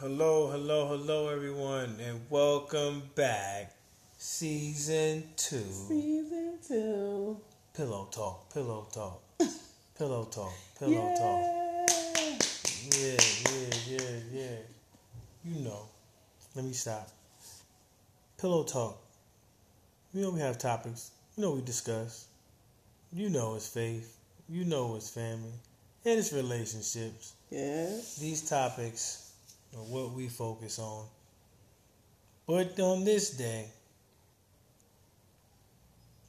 Hello, hello, hello, everyone, and welcome back. Season two. Season two. Pillow talk, pillow talk, pillow talk, pillow talk. Yeah. Yeah, yeah, yeah, yeah. You know. Let me stop. Pillow talk. You know we have topics. You know we discuss. You know it's faith. You know it's family. And it's relationships. Yes. These topics are what we focus on. But on this day,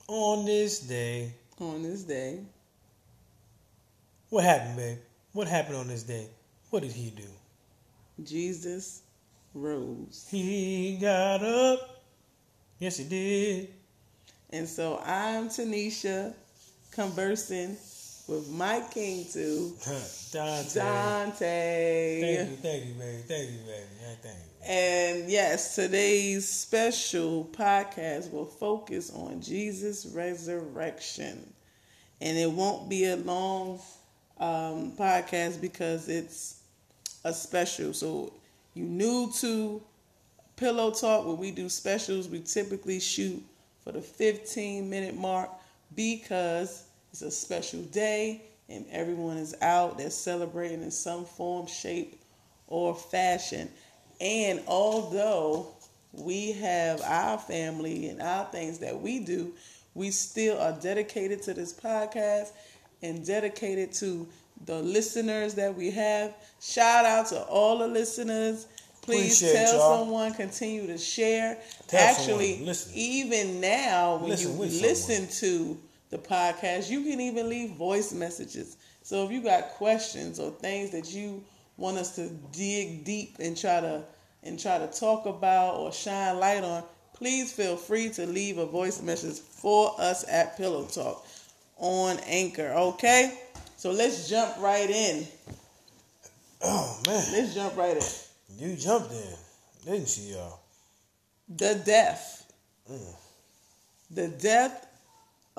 on this day, On this day, what happened, babe? What happened on this day? What did he do? Jesus rose. He got up. Yes, he did. And so I'm Tanisha conversing with my king too, Dante. Dante. Thank you, thank you, baby. Thank you, baby. Yeah, thank you. And yes, today's special podcast will focus on Jesus' resurrection. And it won't be a long um, podcast because it's a special. So, you new to Pillow Talk, where we do specials, we typically shoot for the 15 minute mark because it's a special day and everyone is out. They're celebrating in some form, shape, or fashion. And although we have our family and our things that we do, we still are dedicated to this podcast and dedicated to the listeners that we have. Shout out to all the listeners. Please Appreciate tell y'all. someone, continue to share. Tell Actually, someone, even now, when Listen you listen to the podcast, you can even leave voice messages. So if you got questions or things that you want us to dig deep and try to and try to talk about or shine light on, please feel free to leave a voice message for us at Pillow Talk on Anchor. Okay, so let's jump right in. Oh, man. Let's jump right in. You jumped in, didn't you, y'all? The death, Mm. the death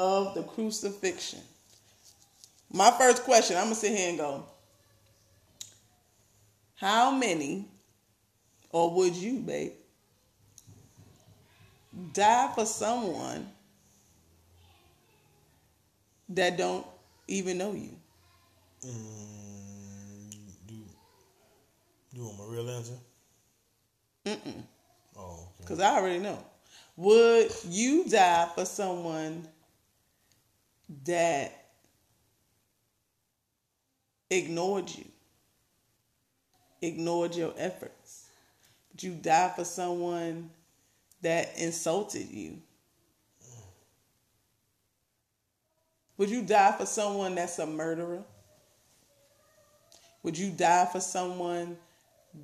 of the crucifixion. My first question, I'm gonna sit here and go. How many, or would you, babe, die for someone that don't even know you? Mm, you, you want my real answer? Mm-mm. Oh, okay. Because I already know. Would you die for someone that ignored you, ignored your efforts? Would you die for someone that insulted you? Would you die for someone that's a murderer? Would you die for someone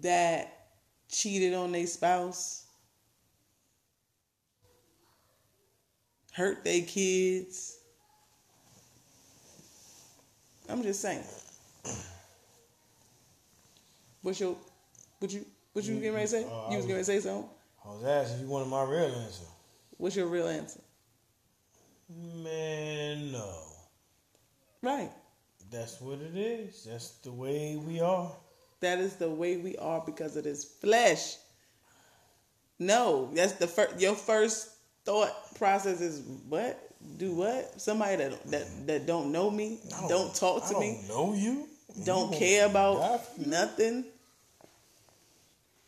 that cheated on their spouse? Hurt their kids? I'm just saying. What's your what you what you getting ready to say? Uh, you I was getting ready to say something? I was asking you wanted my real answer. What's your real answer? Man, no. Right. That's what it is. That's the way we are. That is the way we are because of this flesh. No, that's the first. Your first thought process is what? Do what? Somebody that that that don't know me, I don't talk I to me, Don't know you. don't You care about nothing.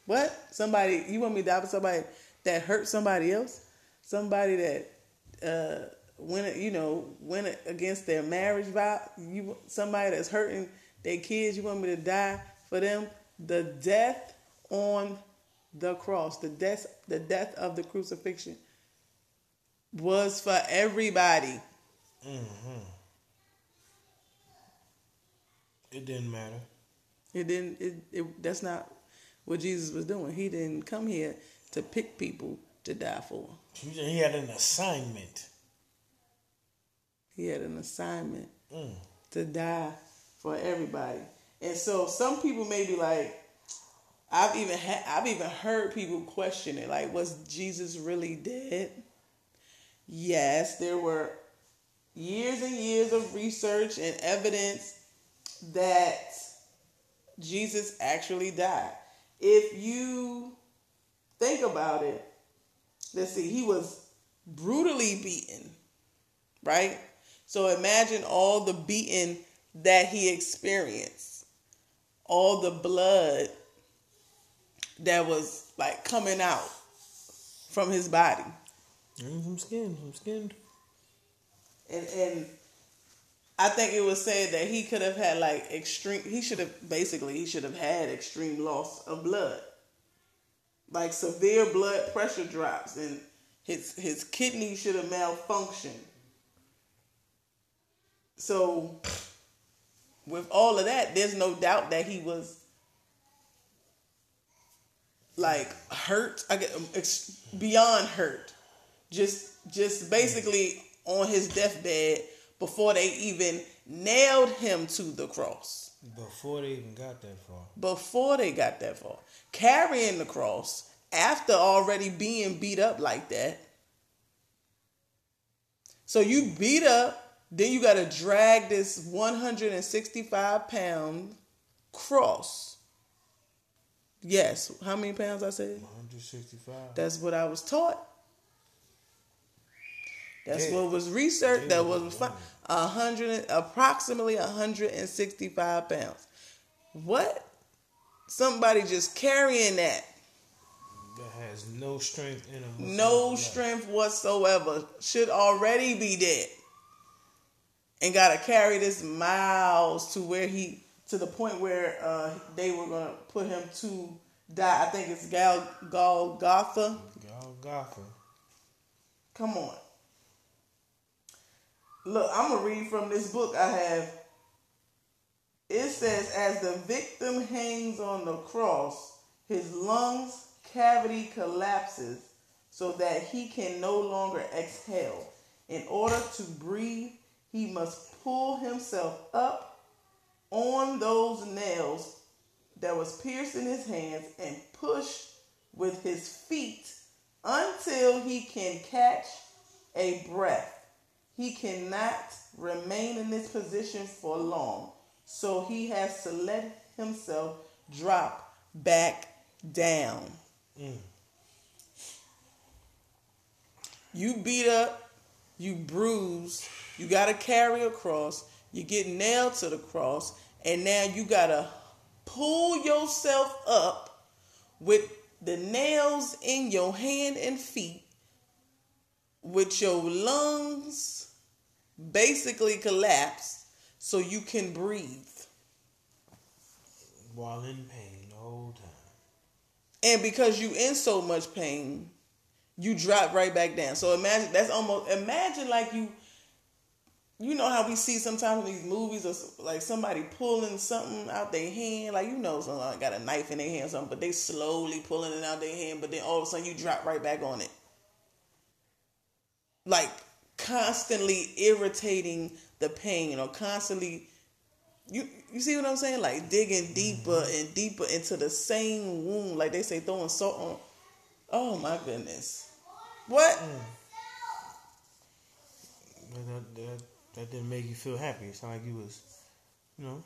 What? Somebody you want me to die for somebody that hurt somebody else? Somebody that uh went you know went against their marriage vow? You somebody that's hurting their kids? You want me to die for them? The death on the cross, the death the death of the crucifixion was for everybody. Mm-hmm. It didn't matter. It didn't. It, it that's not what Jesus was doing. He didn't come here to pick people to die for. He had an assignment. He had an assignment Mm. to die for everybody. And so some people may be like, I've even had, I've even heard people question it, like, was Jesus really dead? Yes, there were years and years of research and evidence that Jesus actually died. if you think about it, let's see, he was brutally beaten, right? So imagine all the beating that he experienced, all the blood that was like coming out from his body. Mm, and some skin, some skin. And and I think it was said that he could have had like extreme he should have basically he should have had extreme loss of blood. Like severe blood pressure drops and his his kidney should have malfunctioned. So with all of that, there's no doubt that he was like hurt. I get um, ex- beyond hurt. Just just basically on his deathbed before they even nailed him to the cross. Before they even got that far. Before they got that far. Carrying the cross after already being beat up like that. So you beat up, then you got to drag this 165 pound cross. Yes, how many pounds I said? 165. That's what I was taught. That's Yeah. what was researched. Yeah, That was wow. a hundred, approximately hundred and sixty-five pounds. What? Somebody just carrying that, That has no strength in him. no strength whatsoever, should already be dead, and got to carry this miles to where he, to the point where uh, they were gonna put him to die. I think it's Gal Golgotha. Golgotha. Come on. Look, I'm going to read from this book I have. It says, as the victim hangs on the cross, his lungs cavity collapses so that he can no longer exhale. In order to breathe, he must pull himself up on those nails that was pierced in his hands and push with his feet until he can catch a breath. He cannot remain in this position for long, so he has to let himself drop back down. Mm. You beat up, you bruised, you got to carry a cross, you get nailed to the cross, and now you got to pull yourself up with the nails in your hand and feet, with your lungs basically collapsed so you can breathe. While in pain the whole time. And because you in so much pain, you drop right back down. So imagine that's almost imagine like you you know how we see sometimes in these movies or like somebody pulling something out their hand, like you know somebody got a knife in their hand or something, but they slowly pulling it out their hand, but then all of a sudden you drop right back on it. Like constantly irritating the pain or constantly you you see what I'm saying? Like digging deeper mm-hmm. and deeper into the same wound, like they say, throwing salt on. Oh my goodness, what? But that, that, that didn't make you feel happy. It sounded like you was, you know,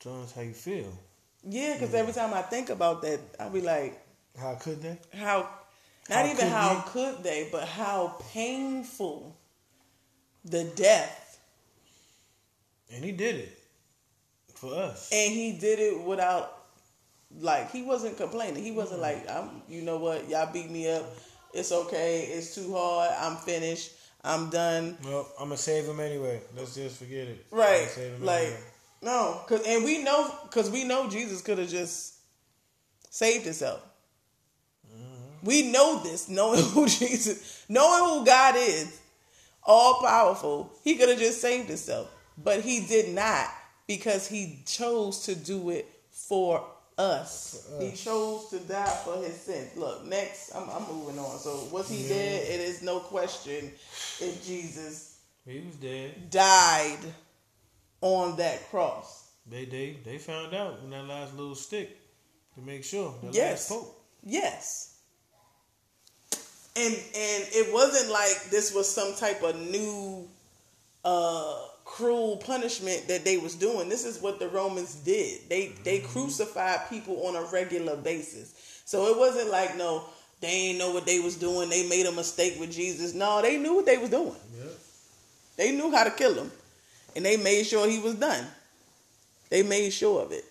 telling us how you feel. Yeah, because every time I think about that, I'll be like, How could they? how? Not How even could how we? could they, but how painful the death, And he did it for us. and he did it without. Like he wasn't complaining. He wasn't like, "I'm." You know what? Y'all beat me up. It's okay. It's too hard. I'm finished. I'm done. Well, I'm gonna save him anyway. Let's just forget it. Right. Like anyway. no, cause and we know cause we know Jesus could have just saved himself. Mm-hmm. We know this, knowing who Jesus, knowing who God is, all powerful. He could have just saved himself, but he did not because he chose to do it for us. He chose to die for his sins. Look, next, I'm, I'm moving on. So was he dead? It is no question if Jesus he was dead. died on that cross. They they they found out in that last little stick to make sure. The Yes. last pope. Yes. And and it wasn't like this was some type of new uh cruel punishment that they was doing. This is what the Romans did. They they crucified people on a regular basis. So it wasn't like no, they ain't know what they was doing. They made a mistake with Jesus. No, they knew what they was doing. Yep. They knew how to kill him, and they made sure he was done. They made sure of it.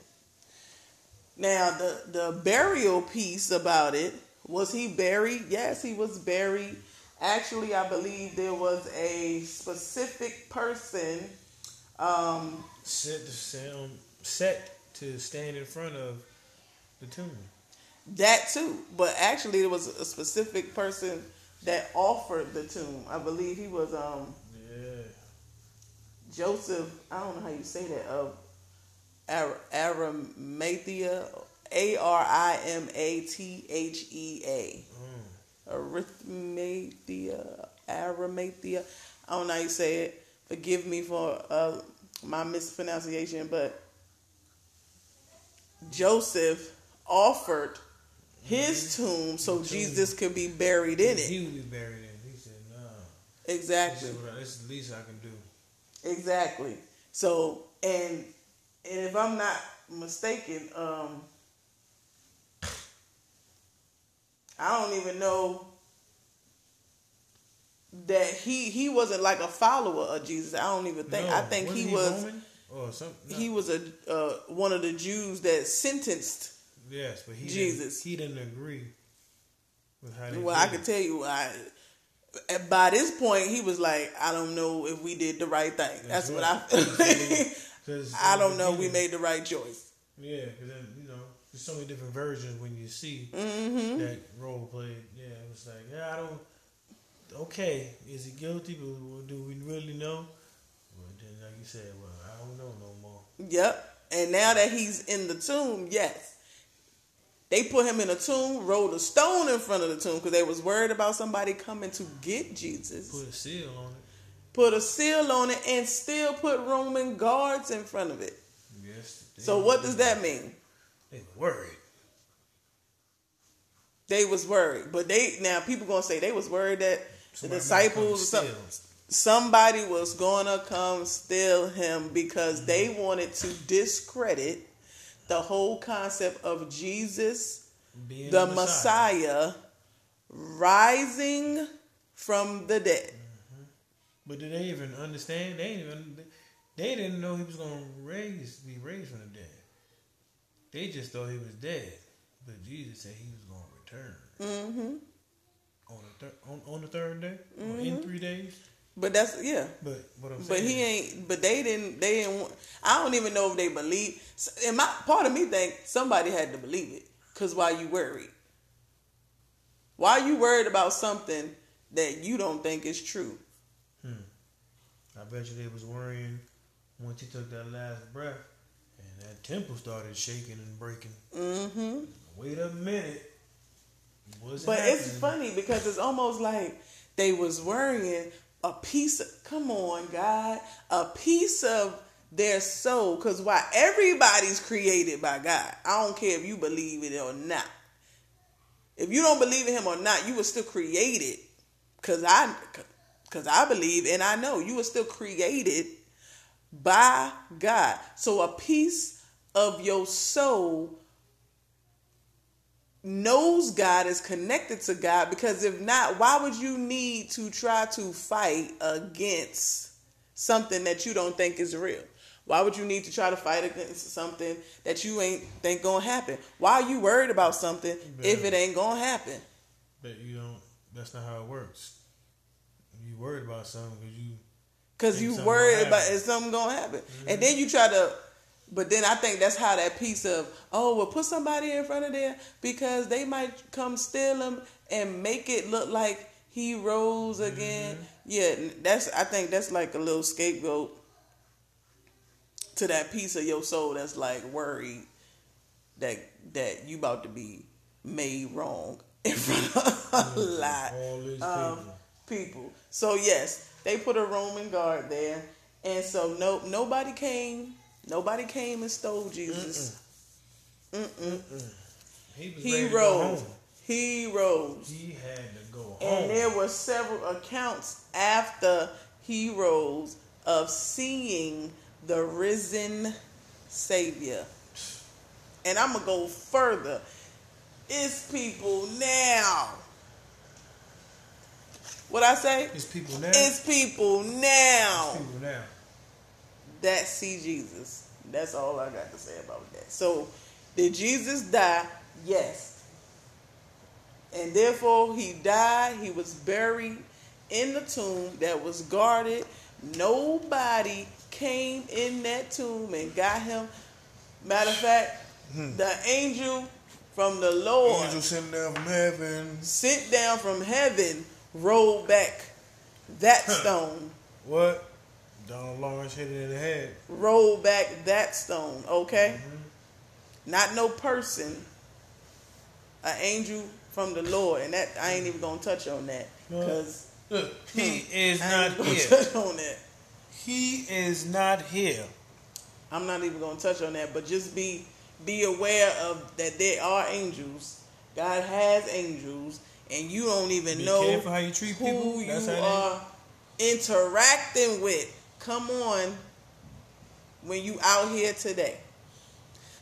Now the the burial piece about it was he buried? Yes, he was buried. Actually, I believe there was a specific person. Um, Set to set to stand in front of the tomb. that too, but actually there was a specific person that offered the tomb. I believe he was um Yeah. Joseph. I don't know how you say that. Of Ar- Arimathea, A R I M A T H E A. Arithmathea, Arimathea. I don't know how you say it. Forgive me for uh, my mispronunciation, but Joseph offered his tomb so tomb. Jesus could be buried in it. He would be buried in. He said, "No." Exactly. "This is the least I can do." Exactly. So, and and if I'm not mistaken, um, I don't even know that he he wasn't like a follower of Jesus. I don't even think. I think wasn't he was Roman? or some. no. he was a uh, one of the Jews that sentenced. Yes, but he Jesus. Didn't, he didn't agree with how they. Well, I can it. tell you, I by this point he was like, I don't know if we did the right thing. That's, That's what right. I. 'Cause I don't know. We made the right choice. Yeah, because then you know, there's so many different versions when you see Mm-hmm. that role played. Yeah, it was like, yeah, I don't. Okay, is he guilty? But do we really know? Well, then, like you said, well, I don't know no more. Yep. And now that he's in the tomb, yes. They put him in a tomb, rolled a stone in front of the tomb because they was worried about somebody coming to get Jesus. Put a seal on it. Put a seal on it and still put Roman guards in front of it. Yes. So what does that mean? They were worried. They was worried, but they now people gonna say they was worried that the Somebody come disciples or some- somebody was gonna come steal him because they mm-hmm. wanted to discredit the whole concept of Jesus Being the Messiah. rising from the dead. Mm-hmm. But did they even understand? They didn't even. They didn't know he was gonna raise, be raised from the dead. They just thought he was dead. But Jesus said he was gonna return hmm on the third on, on the third day, or in three days. But that's yeah. But what I'm saying, But he ain't. But they didn't. They didn't. want- I don't even know if they believe. And my part of me think somebody had to believe it. Cause why you worried? Why are you worried about something that you don't think is true? I bet you they was worrying once he took that last breath, that temple started shaking and breaking. hmm Wait a minute. What's But happening? it's funny because it's almost like they was worrying a piece of come on, God, a piece of their soul. Cause why everybody's created by God. I don't care if you believe it or not. If you don't believe in him or not, you were still created. Cause I cause I believe and I know you were still created by God. So a piece of your soul knows God is connected to God because if not, why would you need to try to fight against something that you don't think is real? Why would you need to try to fight against something that you ain't think gonna happen? Why are you worried about something if it ain't gonna happen? But you don't. That's not how it works. You worried about something because you. Cause you worried about is something gonna happen, and mm-hmm. then you try to. But then I think that's how that piece of oh well put somebody in front of there because they might come steal him and make it look like he rose again. Yeah, that's I think that's like a little scapegoat to that piece of your soul that's like worried that that you about to be made wrong in front of a lot of um, people. people. So yes, they put a Roman guard there, and so no nobody came. Nobody came and stole Jesus. Mm-mm. He, was He go rose. He rose, He had to go home. and there were several accounts after he rose of seeing the risen Savior. And I'm going to go further. It's people now. What I say? It's people now. It's people now It's people now. That see Jesus. That's all I got to say about that. So, did Jesus die? Yes. And therefore, he died. He was buried in the tomb that was guarded. Nobody came in that tomb and got him. Matter of fact, hmm. the angel from the Lord Angel sitting down from heaven. sent down from heaven, rolled back that stone. What? Donald Lawrence hit it in the head. roll back that stone, okay? Mm-hmm. Not no person, an angel from the Lord, and that I ain't even gonna touch on that because Look, he hmm, is I not here. touch on that. He is not here. I'm not even gonna touch on that, but just be be aware of that there are angels. God has angels, and you don't even Be know careful how you treat people. who you they- are interacting with. Come on, when you out here today.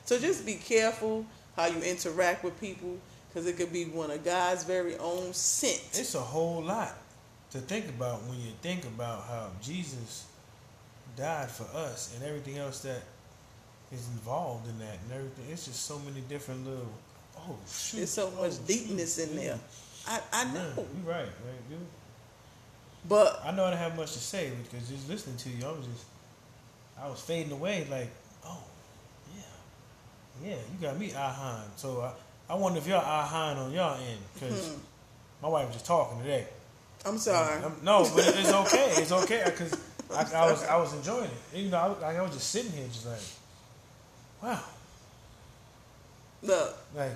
So just be careful how you interact with people, because it could be one of God's very own sent. It's a whole lot to think about when you think about how Jesus died for us and everything else that is involved in that and everything. It's just so many different little. Oh shoot! There's so oh, much shoot, deepness in there. I, I Yeah, know, you're right, right, dude. But I know I don't have much to say because just listening to you, I was just, I was fading away. Like, oh, yeah, yeah, you got me ahan. So I, I wonder if y'all ahan on y'all end because Hmm. my wife was just talking today. I'm sorry. Um, no, but it's okay. It's okay because I, I was I was enjoying it. You know, I, was- I was just sitting here, just like, wow, Look, like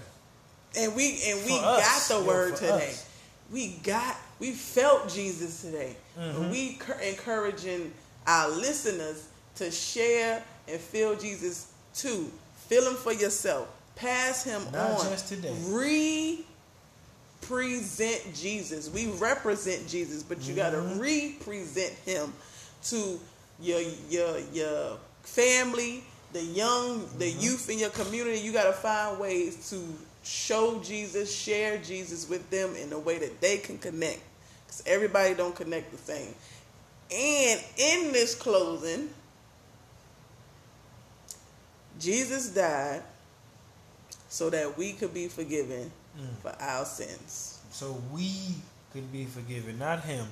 and we and we For us. got the word for today. us. We got we felt Jesus today. Mm-hmm. We cur- encouraging our listeners to share and feel Jesus too. Feel him for yourself. Pass him Not on. just today. Represent Jesus. We represent Jesus, but you got to Mm-hmm. represent him to your your your family, the young, the Mm-hmm. youth in your community. You got to find ways to show Jesus, share Jesus with them in a way that they can connect. Because everybody don't connect the same. And in this closing, Jesus died so that we could be forgiven Mm. for our sins. so we could be forgiven, not him.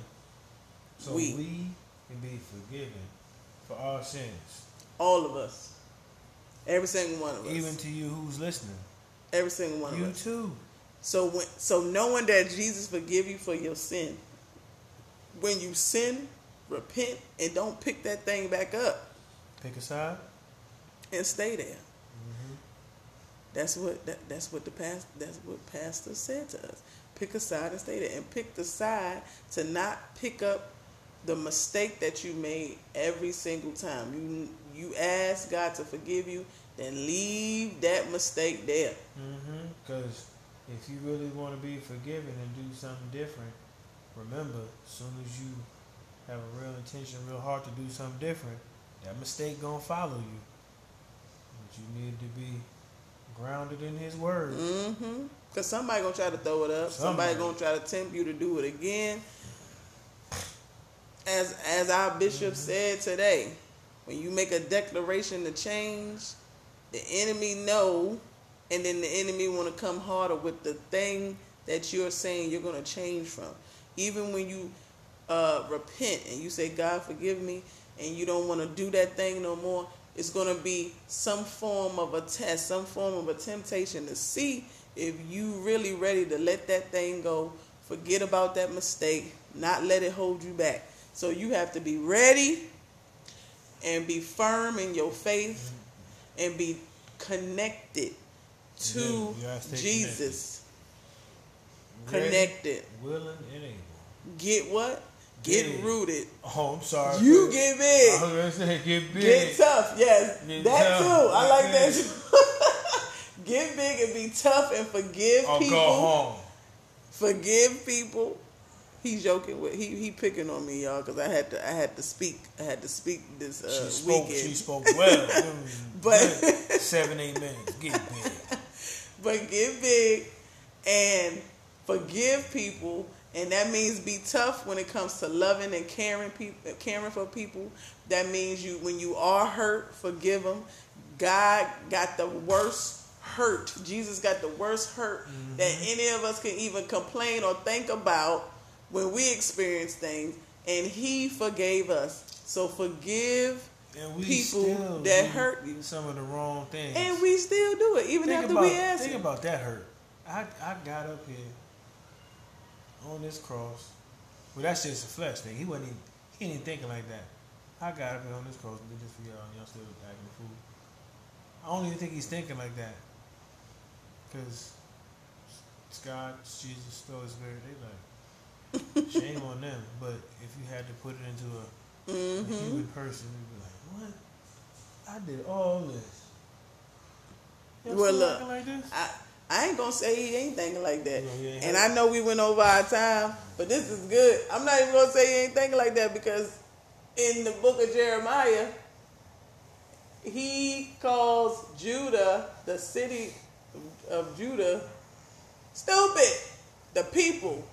So We. we, can be forgiven for our sins, All of us. Every single one of us. even to you who's listening. Every single one You of us. You too. So when so knowing that Jesus forgive you for your sin, when you sin, repent and don't pick that thing back up Pick a side. and stay there. Mm-hmm. That's what that, that's what the past that's what pastor said to us. Pick a side and stay there, and pick the side to not pick up the mistake that you made every single time. You you ask God to forgive you, then leave that mistake there. Because if you really want to be forgiven and do something different, remember, as soon as you have a real intention, real heart to do something different, that mistake gonna follow you. But you need to be grounded in His Word. Mm-hmm. Cause somebody gonna try to throw it up. Somebody, Somebody. gonna try to tempt you to do it again. As as our bishop Mm-hmm. said today, when you make a declaration to change, the enemy know, and then the enemy want to come harder with the thing that you're saying you're gonna change from. Even when you uh, repent and you say, God forgive me, and you don't want to do that thing no more, it's going to be some form of a test, some form of a temptation to see if you really ready to let that thing go, forget about that mistake, not let it hold you back. So you have to be ready and be firm in your faith and be connected to Yeah, you gotta stay Jesus. Connected. willing, and able. Get what? Get Big. rooted. Oh, I'm sorry. You get big. I was gonna say get big. Get tough, yes. Get that tough. too. I Get like that big. too. Get big and be tough and forgive oh, or people. go home. Forgive people. He's joking with he he picking on me, y'all, because I had to I had to speak I had to speak this uh, She spoke. weekend. She spoke well. But- seven eight minutes. Get big. but get big and forgive people and that means be tough when it comes to loving and caring people caring for people that means you when you are hurt forgive them god got the worst hurt jesus got the worst hurt that any of us can even complain or think about when we experience things and he forgave us so forgive And we People that hurt you. some of the wrong things. and we still do it even think after about, we ask think him. about that hurt. I I got up here on this cross. Well, that's just a flesh thing. He wasn't even, he ain't even thinking like that. I got up here on this cross and did this for y'all, and y'all still acting a fool. I don't even think he's thinking like that. Because it's God, it's Jesus, the Holy Spirit, they like, shame on them. But if you had to put it into a, a mm-hmm. human person, you'd be like, what? I did all this. Y'all Well, look, like this? I, I ain't gonna say he ain't thinking like that. Ain't and. I know we went over our time, but this is good. I'm not even gonna say he ain't thinking like that because in the book of Jeremiah, he calls Judah, the city of Judah, stupid. The people.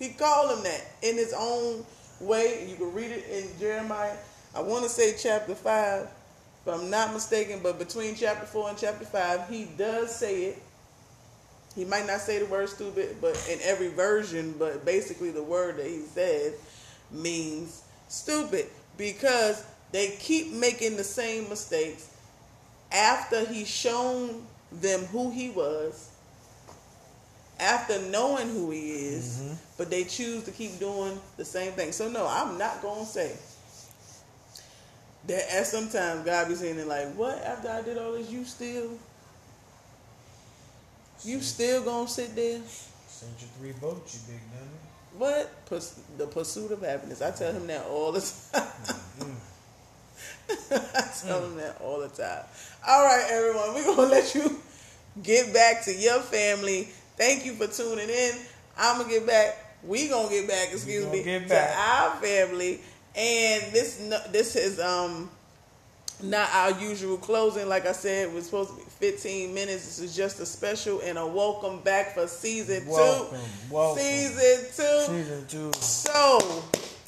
He called them that in his own way. You can read it in Jeremiah. I want to say chapter 5, if I'm not mistaken, but between chapter 4 and chapter 5, he does say it. He might not say the word stupid, but in every version, but basically the word that he said means stupid because they keep making the same mistakes after he's shown them who he was, after knowing who he is, mm-hmm. but they choose to keep doing the same thing. So no, I'm not gonna say that at sometimes God be saying it like, what after I did all this, you still you still gonna sit there? Sent you three boats, you big dummy. What? Purs- the pursuit of happiness. I tell him that all the time. I tell him that all the time. All right, everyone, we're gonna let you get back to your family. Thank you for tuning in. I'm gonna get back. We gonna get back. Excuse me get to our family. And this this is um not our usual closing. Like I said, it was supposed to be 15 minutes. This is just a special and a welcome back for season Welcome, two. welcome. Season two. Season two. So,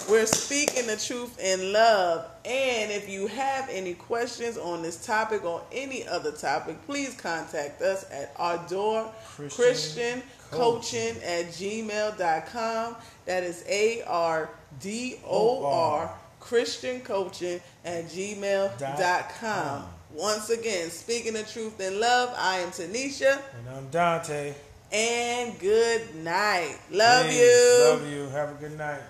we're speaking the truth in love. And if you have any questions on this topic or any other topic, please contact us at our door Christian Christian coaching at gmail.com. That is A R D O R Christian coaching at gmail.com. Once again, speaking the truth in love, I am Tanisha. And I'm Dante. And good night. Love you. Love you. Have a good night.